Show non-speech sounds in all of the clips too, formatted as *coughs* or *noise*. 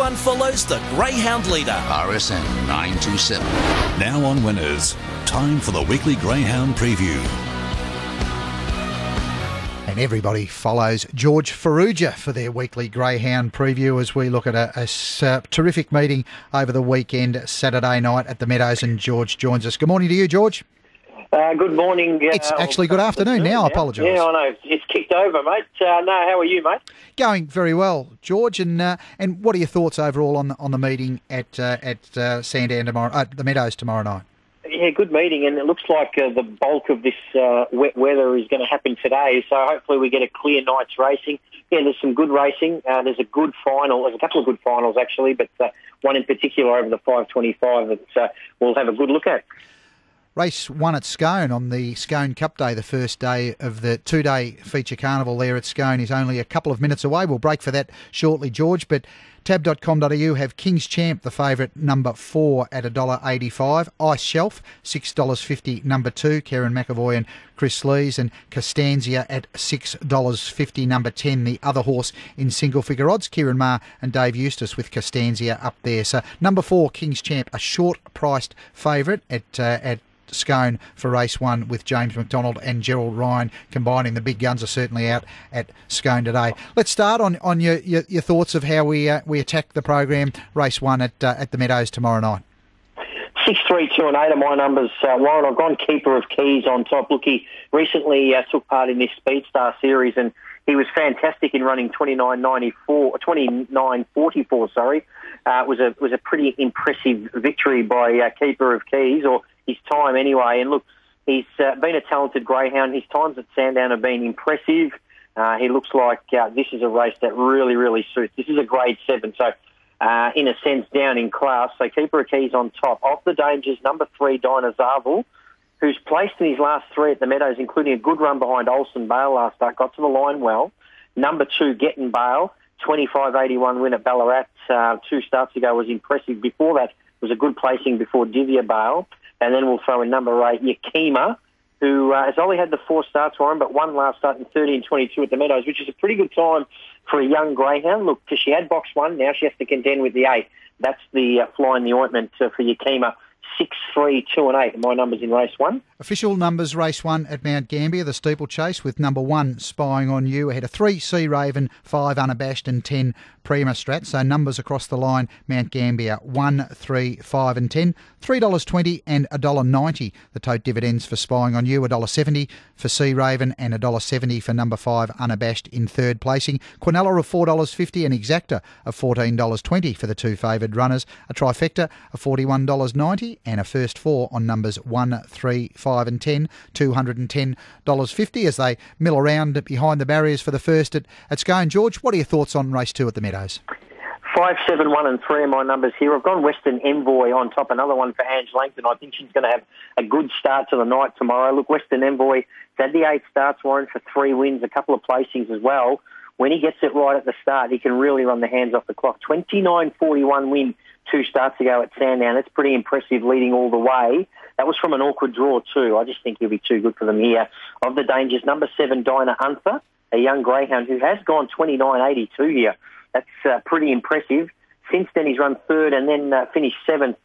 one follows the Greyhound leader. RSN 927. Now on Winners, time for the weekly Greyhound preview. And everybody follows George Farrugia for their weekly Greyhound preview as we look at a, a uh, terrific meeting over the weekend, Saturday night at the Meadows. And George joins us. Good morning to you, George. Uh, good morning. Uh, it's actually good afternoon now. I apologise. Yeah, I know. It's kicked over, mate. Uh, no, how are you, mate? Going very well, George. And uh, and what are your thoughts overall on the, on the meeting at uh, at uh, Sandown tomorrow, at the Meadows tomorrow night? Yeah, good meeting, and it looks like uh, the bulk of this uh, wet weather is going to happen today. So hopefully we get a clear night's racing. Yeah, there's some good racing. Uh, there's a good final. There's a couple of good finals actually, but uh, one in particular over the 525 that uh, we'll have a good look at. Race one at Scone on the Scone Cup Day, the first day of the two day feature carnival there at Scone is only a couple of minutes away. We'll break for that shortly, George. But tab.com.au have King's Champ, the favourite, number four at $1.85. Ice Shelf, $6.50, number two, Kerrin McEvoy and Kris Lees. And Costanzia at $6.50, number 10, the other horse in single figure odds, Kieran Maher and Dave Eustace with Costanzia up there. So number four, King's Champ, a short priced favourite at, uh, at Scone for race one with James McDonald and Gerald Ryan combining. The big guns are certainly out at Scone today. Let's start on, on your, your, your thoughts of how we uh, we attack the program. Race one at uh, at the Meadows tomorrow night. Six, three, two, and eight are my numbers. Uh, Warren, I've gone keeper of keys on top. Look, he recently uh, took part in this Speedstar series, and he was fantastic in running 29.94, 29.44. Sorry, uh, was a was a pretty impressive victory by uh, keeper of keys, or his time anyway. And look, he's uh, been a talented greyhound. His times at Sandown have been impressive. Uh, he looks like uh, this is a race that really, really suits. This is a grade seven, so uh, in a sense down in class. So keeper of keys on top. Off the dangers, number three, Dinah who's placed in his last three at the Meadows, including a good run behind Olsen Bale last start, got to the line well. Number two, Getting Bale, 25.81 win at Ballarat uh, two starts ago was impressive. Before that was a good placing before Divya Bale. And then we'll throw in number eight, Yakima, who uh, has only had the four starts for him, but one last start in 30 22 at the Meadows, which is a pretty good time for a young greyhound. Look, because she had box one, now she has to contend with the eight. That's the uh, fly in the ointment uh, for Yakima six, three, two, and eight. My numbers in race one. Official numbers race one at Mount Gambier, the steeplechase, with number one spying on you ahead of three Sea Raven, five Unabashed, and ten Prima Strat. So numbers across the line: Mount Gambier one, three, five, and ten. Three dollars twenty and a dollar ninety. The tote dividends for spying on you: a dollar seventy for Sea Raven and a dollar seventy for number five Unabashed in third placing. Quinella of four dollars fifty and Exacta of fourteen dollars twenty for the two favoured runners. A trifecta of forty one dollars ninety and a first four on numbers 1, 3, 5 and 10, $210.50 as they mill around behind the barriers for the first at, at Scone. George, what are your thoughts on race two at the Meadows? Five, seven, one, and three are my numbers here. I've gone Western Envoy on top, another one for Ange Langton. I think she's going to have a good start to the night tomorrow. Look, Western Envoy had the eight starts, Warren, for three wins, a couple of placings as well. When he gets it right at the start, he can really run the hands off the clock. 29-41 win two starts ago at Sandown. That's pretty impressive, leading all the way. That was from an awkward draw too. I just think he'll be too good for them here. Of the dangers, number seven, Dinah Unther, a young greyhound who has gone 29.82 here. That's uh, pretty impressive. Since then, he's run third and then uh, finished seventh.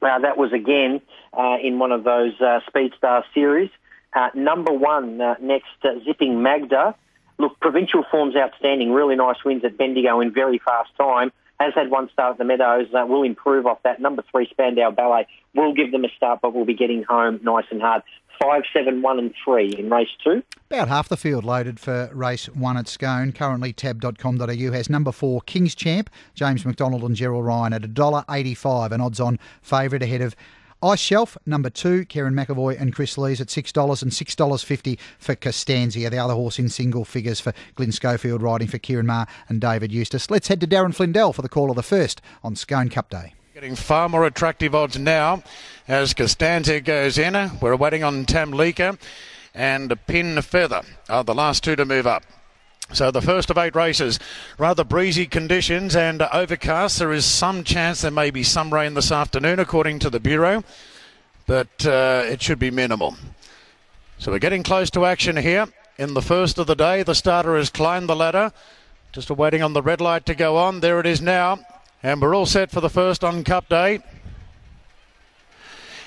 Uh, that was again uh, in one of those uh, Speedstar series. Uh, number one next, Zipping Magda. Look, provincial form's outstanding. Really nice wins at Bendigo in very fast time has had one start at the Meadows, uh, will improve off that. Number three, Spandau Ballet, will give them a start, but will be getting home nice and hard. Five, seven, one, and three in race two. About half the field loaded for race one at Scone. Currently, tab.com.au has number four, King's Champ, James McDonald and Gerald Ryan at $1.85, an odds on favourite ahead of Ice Shelf, number two, Kerrin McEvoy and Kris Lees at $6 and $6.50 for Costanza, the other horse in single figures for Glyn Schofield riding for Kieran Maher and David Eustace. Let's head to Darren Flindell for the call of the first on Scone Cup Day. Getting far more attractive odds now as Costanza goes in. We're waiting on Tamlika and Pin Feather are oh, the last two to move up. So the first of eight races, rather breezy conditions and overcast. There is some chance there may be some rain this afternoon, according to the Bureau, but uh, it should be minimal. So we're getting close to action here. In the first of the day, the starter has climbed the ladder, just waiting on the red light to go on. There it is now. And we're all set for the first on Cup Day.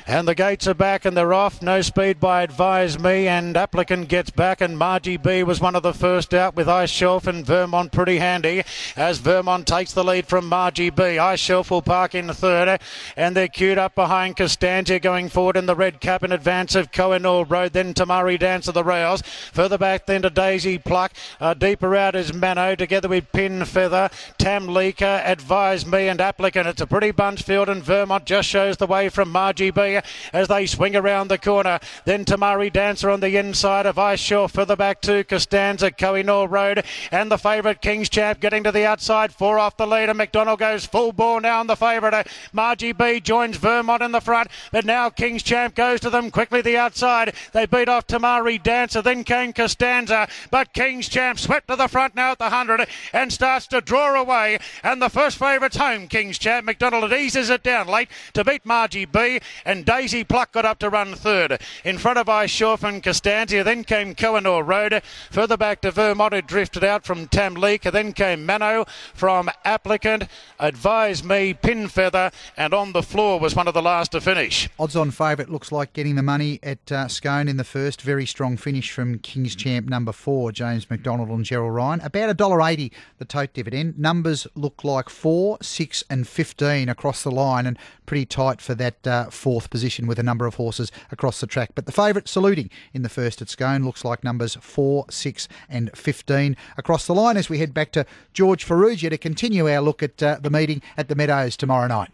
And the gates are back and they're off. No speed by Advise Me. And Applicant gets back. And Margie B was one of the first out with Ice Shelf and Vermont pretty handy as Vermont takes the lead from Margie B. Ice Shelf will park in the third. And they're queued up behind Costanza going forward in the red cap in advance of Kohinoor Road. Then Tamari Dance of the rails. Further back then to Daisy Pluck. Uh, deeper out is Mano together with Pin Feather. Tam Leaker, Advise Me and Applicant. It's a pretty bunch field and Vermont just shows the way from Margie B as they swing around the corner. Then Tamari Dancer on the inside of Ice Shore further back to Costanza, Kohinoor Road, and the favourite King's Champ getting to the outside, four off the leader. McDonald goes full bore now on the favourite. Margie B joins Vermont in the front, but now King's Champ goes to them quickly the outside. They beat off Tamari Dancer, then came Costanza, but King's Champ swept to the front now at the 100 and starts to draw away. And the first favourite's home, King's Champ. McDonald eases it down late to beat Margie B and Daisy Pluck got up to run third. In front of Ice and Costanza, then came Kohinoor Road. Further back to Vermont, who drifted out from Tamleek. Then came Mano from Applicant. Advise Me, Pin Feather, and on the floor was one of the last to finish. Odds on favourite looks like getting the money at uh, Scone in the first. Very strong finish from King's Champ number four, James McDonald and Gerald Ryan. About a dollar eighty the tote dividend. Numbers look like four, six, and fifteen across the line, and pretty tight for that uh, fourth position with a number of horses across the track. But the favourite saluting in the first at Scone looks like numbers 4, 6 and 15 across the line as we head back to George Farrugia to continue our look at uh, the meeting at the Meadows tomorrow night.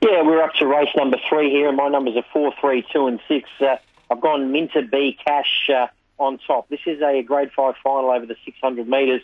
Yeah, we're up to race number three here, and my numbers are four, three, two, and six. Uh, I've gone Minter B Cash uh, on top. This is a Grade Five final over the 600 metres.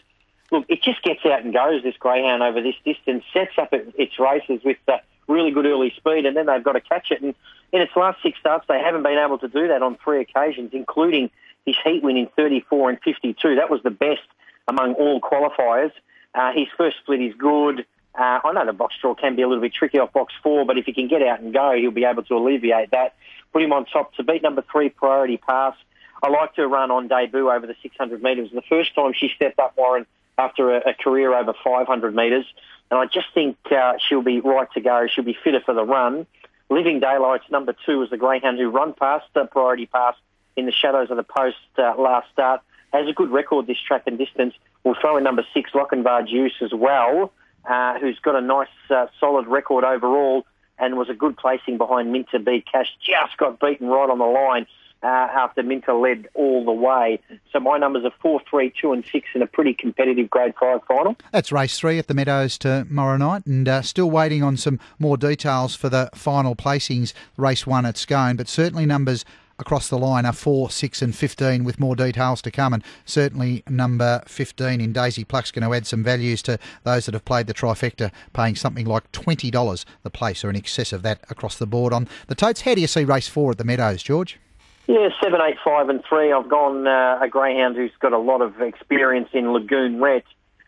Look, it just gets out and goes. This greyhound over this distance sets up its races with uh, really good early speed, and then they've got to catch it. And in its last six starts, they haven't been able to do that on three occasions, including his heat win in 34 and 52. That was the best among all qualifiers. Uh, his first split is good. Uh, I know the box draw can be a little bit tricky off box four, but if he can get out and go, he'll be able to alleviate that. Put him on top to beat number three, Priority Pass. I like to run on debut over the 600 metres. The first time she stepped up, Warren, after a, a career over 500 metres. And I just think uh, she'll be right to go. She'll be fitter for the run. Living Daylights, number two, is the greyhound who run past the priority pass in the shadows of the post uh, last start. Has a good record this track and distance. We'll throw in number six, Lochinvar Juice as well, uh, who's got a nice, uh, solid record overall and was a good placing behind Minter B Cash. Just got beaten right on the line uh, after Minter led all the way. So my numbers are four, three, two, and six in a pretty competitive Grade Five final. That's race three at the Meadows tomorrow night, and uh, still waiting on some more details for the final placings. Race one at Scone, but certainly numbers across the line are 4, 6 and 15 with more details to come and certainly number 15 in Daisy Pluck's going to add some values to those that have played the trifecta paying something like $20 the place or in excess of that across the board on the totes. How do you see race 4 at the Meadows, George? Yeah, seven, eight, five, and three. I've gone uh, a greyhound who's got a lot of experience in Lagoon Ret.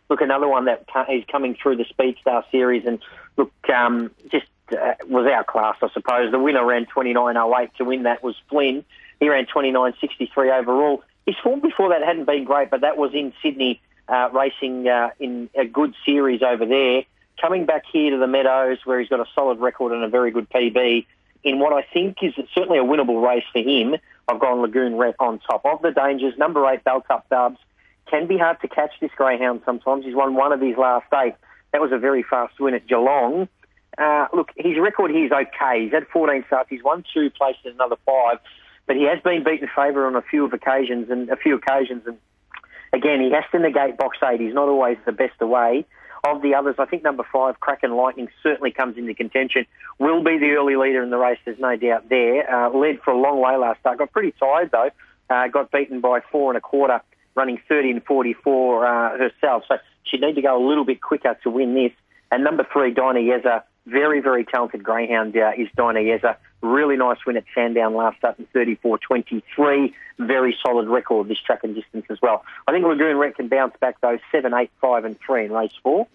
Look, another one that is coming through the Speedstar series, and look, um, just uh, was outclassed, I suppose. The winner ran 29.08 to win that was Flynn. He ran 29.63 overall. His form before that hadn't been great, but that was in Sydney uh, racing uh, in a good series over there. Coming back here to the Meadows, where he's got a solid record and a very good PB, in what I think is certainly a winnable race for him. I've gone Lagoon Rep on top. Of the dangers, number eight, Bell Cup Dubs, can be hard to catch this greyhound sometimes. He's won one of his last eight. That was a very fast win at Geelong. Uh, look, his record here is okay. He's had 14 starts. He's won two, placed in another five, but he has been beaten favour on a few of occasions and a few occasions. And again, he has to negate box eight. He's not always the best away of the others, I think number five, Kraken Lightning, certainly comes into contention. Will be the early leader in the race, there's no doubt there. Uh, led for a long way last start. Got pretty tired, though. Uh, got beaten by four and a quarter, running 30 and 44 uh, herself. So she'd need to go a little bit quicker to win this. And number three, Dinah Yeza, very, very talented greyhound uh, is Dinah Yeza. Really nice win at Sandown last up in 34-23. Very solid record this track and distance as well. I think Lagoon Ret can bounce back those 7, 8, 5 and 3 in race 4.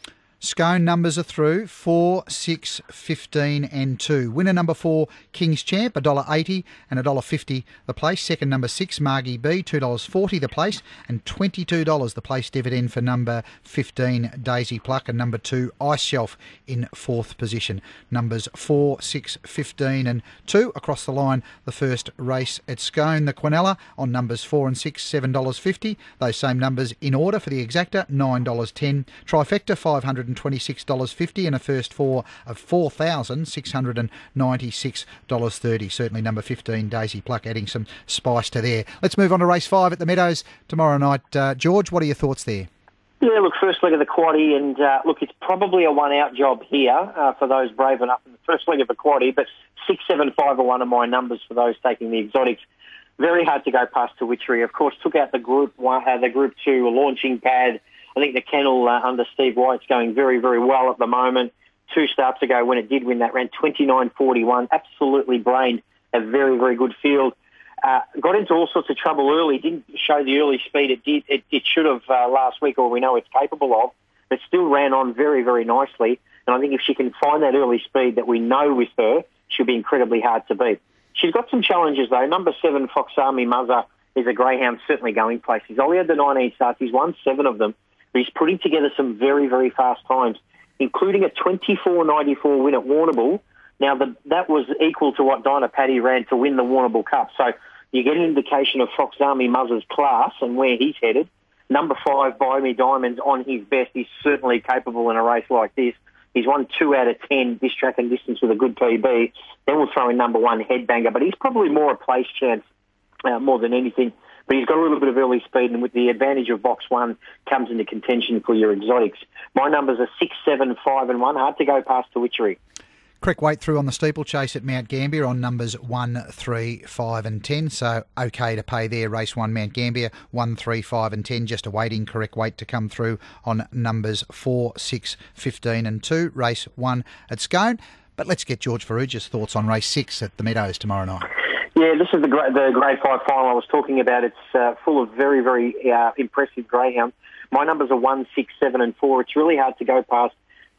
Scone numbers are through 4, 6, 15 and 2. Winner number 4, King's Champ, $1.80 and $1.50 the place. Second number 6, Margie B, $2.40 the place and $22 the place dividend for number 15, Daisy Pluck and number 2, Ice Shelf in fourth position. Numbers 4, 6, 15 and 2 across the line. The first race at Scone, the Quinella on numbers 4 and 6, $7.50. Those same numbers in order for the exacta, $9.10. Trifecta, 500 $126.50 and a first four of $4,696.30. Certainly number 15, Daisy Pluck, adding some spice to there. Let's move on to race five at the Meadows tomorrow night. Uh, George, what are your thoughts there? Yeah, look, first leg of the quaddy, and uh, look, it's probably a one-out job here uh, for those brave enough in the first leg of the quaddy, but six, seven, five are one of my numbers for those taking the exotics. Very hard to go past the Witchery. Of course, took out the group one, uh, the group two launching pad I think the kennel uh, under Steve White's going very, very well at the moment. Two starts ago, when it did win that, ran 29.41. Absolutely brained a very, very good field. Uh, got into all sorts of trouble early. Didn't show the early speed it did. It, it should have uh, last week, or we know it's capable of. But still ran on very, very nicely. And I think if she can find that early speed that we know with her, she'll be incredibly hard to beat. She's got some challenges though. Number seven, Fox Army Muzzer, is a greyhound certainly going places. Only had the 19 starts. He's won seven of them. But he's putting together some very, very fast times, including a 24.94 win at Warrnambool. Now, the, that was equal to what Dinah Paddy ran to win the Warrnambool Cup. So you get an indication of Fox Army Muzzer's class and where he's headed. Number five, Buy Me Diamonds, on his best. He's certainly capable in a race like this. He's won two out of ten this track and distance with a good PB. Then we'll throw in number one, Headbanger. But he's probably more a place chance uh, more than anything. But he's got a little bit of early speed, and with the advantage of box one, comes into contention for your exotics. My numbers are six, seven, five, and one. Hard to go past the Witchery. Correct weight through on the steeplechase at Mount Gambier on numbers 1, 3, 5 and 10. So okay to pay there. Race 1 Mount Gambier 1, 3, 5 and 10. Just awaiting correct weight to come through on numbers 4, 6, 15 and 2. Race 1 at Scone. But let's get George Farrugia's thoughts on race 6 at the Meadows tomorrow night. Yeah, this is the the grade five final I was talking about. It's uh, full of very, very uh, impressive greyhounds. My numbers are one, six, seven, and four. It's really hard to go past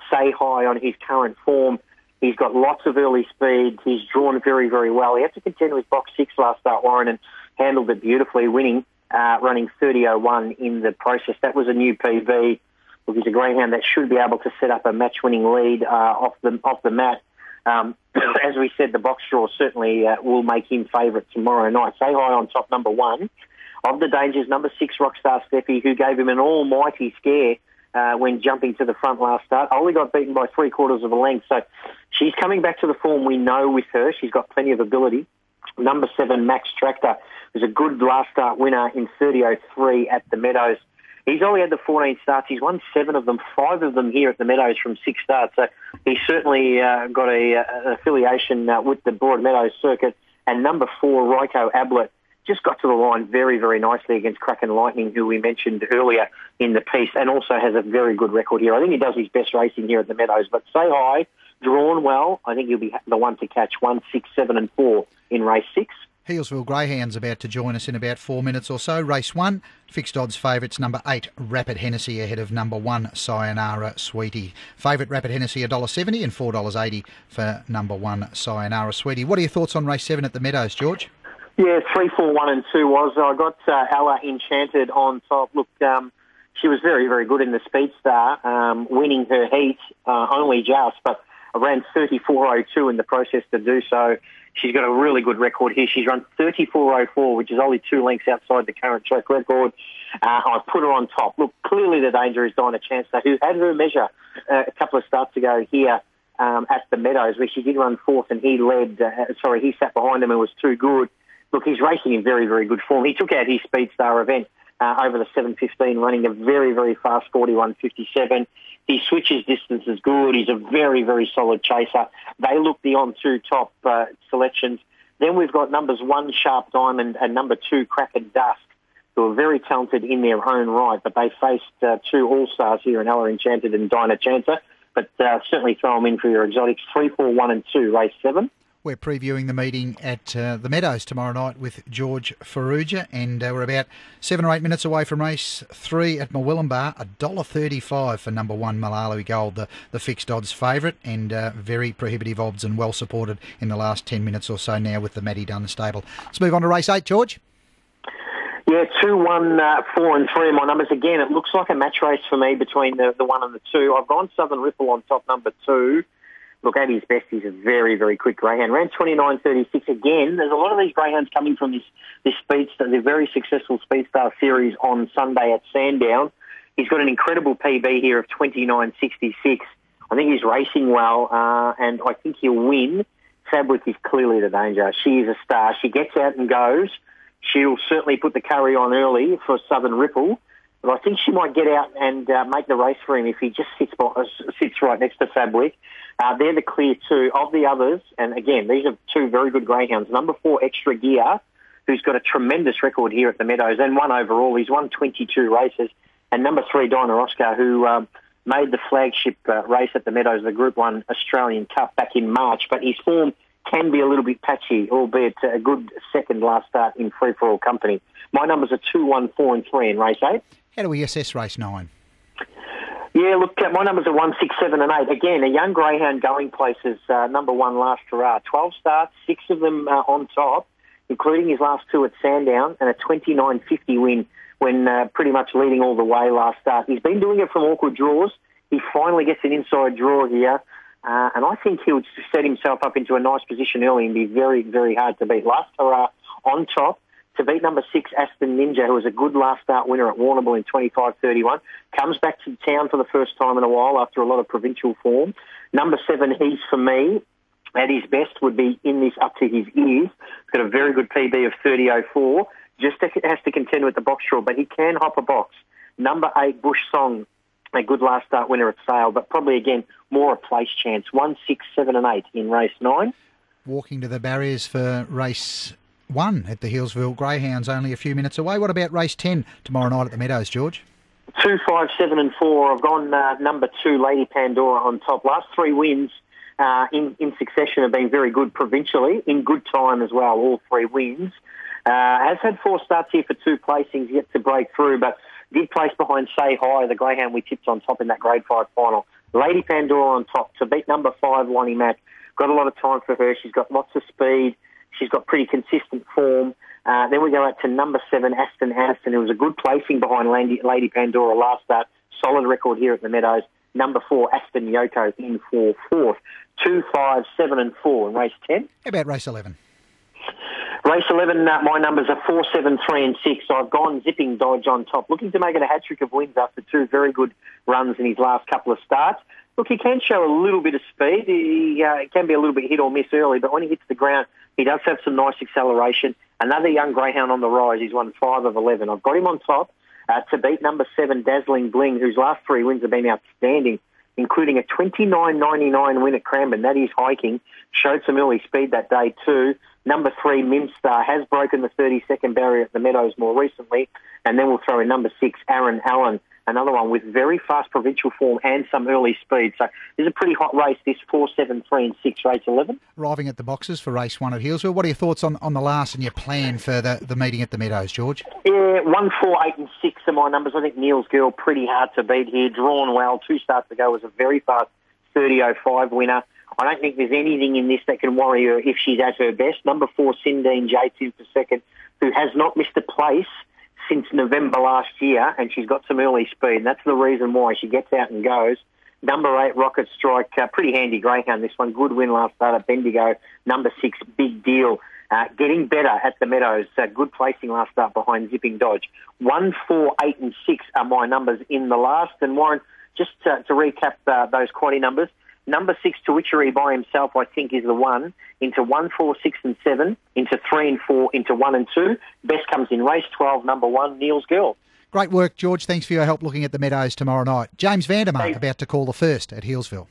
Say Hi on his current form. He's got lots of early speed. He's drawn very, very well. He had to contend with box six last start, Warren, and handled it beautifully, winning, uh, running 30.01 in the process. That was a new PB. Look, he's a greyhound that should be able to set up a match-winning lead uh, off the off the mat. Um, *coughs* as we said, the box draw certainly uh, will make him favourite tomorrow night. Say hi on top, number one. Of the dangers, number six, Rockstar Steffi, who gave him an almighty scare uh, when jumping to the front last start. Only got beaten by three quarters of a length. So she's coming back to the form we know with her. She's got plenty of ability. Number seven, Max Tractor, was a good last start winner in 30.03 at the Meadows. He's only had the 14 starts. He's won seven of them, five of them here at the Meadows from six starts. So he's certainly uh, got a, uh, an affiliation uh, with the Broadmeadows circuit. And number four, Ryko Ablett, just got to the line very, very nicely against Kraken Lightning, who we mentioned earlier in the piece, and also has a very good record here. I think he does his best racing here at the Meadows. But say hi, drawn well. I think he'll be the one to catch one, six, seven, and four in race six. Healesville Greyhounds about to join us in about four minutes or so. Race one, fixed odds favourites number eight, Rapid Hennessy ahead of number one, Sayonara Sweetie. Favourite Rapid Hennessy $1.70 and $4.80 for number one, Sayonara Sweetie. What are your thoughts on race seven at the Meadows, George? Yeah, three, four, one, and two was. I got uh, Ella Enchanted on top. Look, um, she was very, very good in the Speed Star, um, winning her heat uh, only just, but ran 34.02 in the process to do so. She's got a really good record here. She's run 34.04, which is only two lengths outside the current track record. Uh, I put her on top. Look, clearly the danger is Dinah Chancellor, who had her measure uh, a couple of starts ago here um, at the Meadows, where she did run fourth and he led, uh, sorry, he sat behind him and was too good. Look, he's racing in very, very good form. He took out his Speed Star event uh, over the 7.15, running a very, very fast 41.57. His switches distance is good. He's a very, very solid chaser. They look the on two top uh, selections. Then we've got numbers one, Sharp Diamond, and number two, crack Kraken Dusk, who are very talented in their own right, but they faced uh, two all-stars here in Ella Enchanted and Dinah Chancer. But uh, certainly throw them in for your exotics. Three, four, one, and two, race seven. We're previewing the meeting at uh, the Meadows tomorrow night with George Farrugia, and uh, we're about seven or eight minutes away from race three at dollar thirty-five for number one Malawi Gold, the, the fixed odds favourite, and uh, very prohibitive odds and well supported in the last ten minutes or so now with the Matty Dunn stable. Let's move on to race eight, George. Yeah, two, one, uh, four, and three. My numbers again. It looks like a match race for me between the, the one and the two. I've gone Southern Ripple on top, number two look, at his best, he's a very, very quick greyhound. Ran 29.36 again. There's a lot of these greyhounds coming from this, this Speedstar, the very successful Speedstar series on Sunday at Sandown. He's got an incredible PB here of 29.66. I think he's racing well, uh, and I think he'll win. Fabric is clearly the danger. She is a star. She gets out and goes. She'll certainly put the curry on early for Southern Ripple. But I think she might get out and uh, make the race for him if he just sits, by, sits right next to Fabric. Uh, they're the clear two of the others. And again, these are two very good greyhounds. Number four, Extra Gear, who's got a tremendous record here at the Meadows and won overall. He's won 22 races. And number three, Dinah Oscar, who um, made the flagship uh, race at the Meadows, the Group 1 Australian Cup back in March. But his form can be a little bit patchy, albeit a good second last start in free for all company. My numbers are 2, 1, 4, and 3 in race 8. How do we assess race 9? Yeah, look, my numbers are one, six, seven, and eight. Again, a young greyhound going places. Uh, number one last hurrah. Twelve starts, six of them uh, on top, including his last two at Sandown, and a twenty-nine fifty win when uh, pretty much leading all the way last start. He's been doing it from awkward draws. He finally gets an inside draw here, uh, and I think he'll set himself up into a nice position early and be very, very hard to beat. Last hurrah on top to beat number six Aston Ninja, who was a good last start winner at Warrnambool in 25-31. Comes back to town for the first time in a while after a lot of provincial form. Number seven, he's for me. At his best would be in this up to his ears. He's got a very good PB of 30.04. Just has to contend with the box draw, but he can hop a box. Number eight, Bush Song, a good last start winner at Sale, but probably again more a place chance. One, six, seven, and eight in race nine. Walking to the barriers for race one at the Healesville Greyhounds, only a few minutes away. What about race 10 tomorrow night at the Meadows, George? Two, five, seven, and four. I've gone uh, number two, Lady Pandora, on top. Last three wins uh, in, in succession have been very good provincially, in good time as well, all three wins. Uh, has had four starts here for two placings, yet to break through, but did place behind Say Hi, the greyhound we tipped on top in that grade five final. Lady Pandora on top to beat number five, Lonnie Mack. Got a lot of time for her. She's got lots of speed. She's got pretty consistent form. Uh, then we go out to number seven, Aston Aston. It was a good placing behind Lady, Lady Pandora last start. Solid record here at the Meadows. Number four, Aston Yoko in for fourth. Two, five, seven, and four in race 10. How about race 11? Race 11, uh, my numbers are 4, 7, 3 and 6. So I've gone zipping Dodge on top, looking to make it a hat-trick of wins after two very good runs in his last couple of starts. Look, he can show a little bit of speed. He uh, can be a little bit hit or miss early, but when he hits the ground, he does have some nice acceleration. Another young greyhound on the rise. He's won five of 11. I've got him on top uh, to beat number seven, Dazzling Bling, whose last three wins have been outstanding, including a 29.99 win at Cranbourne. That is hiking. Showed some early speed that day too. Number three, Mimstar, has broken the 30 second barrier at the Meadows more recently. And then we'll throw in number six, Aaron Allen, another one with very fast provincial form and some early speed. So this is a pretty hot race, this 4, 7, 3 and 6, race 11. Arriving at the boxes for race 1 at Healesville. What are your thoughts on, on the last and your plan for the, the meeting at the Meadows, George? Yeah, 1, 4, 8 and 6 are my numbers. I think Neil's Girl pretty hard to beat here. Drawn well. Two starts ago was a very fast 30.05 winner. I don't think there's anything in this that can worry her if she's at her best. Number four, Sindine J2 for second, who has not missed a place since November last year, and she's got some early speed. And that's the reason why she gets out and goes. Number eight, Rocket Strike, uh, pretty handy greyhound. This one, good win last start at Bendigo. Number six, Big Deal. Uh, getting better at the Meadows. Uh, good placing last start behind Zipping Dodge. One, four, eight, and six are my numbers in the last. And Warren, just to, recap uh, those quality numbers, Number six, Twitchery by himself, I think, is the one. Into one, four, six, and seven. Into three and four. Into one and two. Best comes in race 12, number one, Neil's Girl. Great work, George. Thanks for your help looking at the Meadows tomorrow night. James Vandermark about to call the first at Healesville.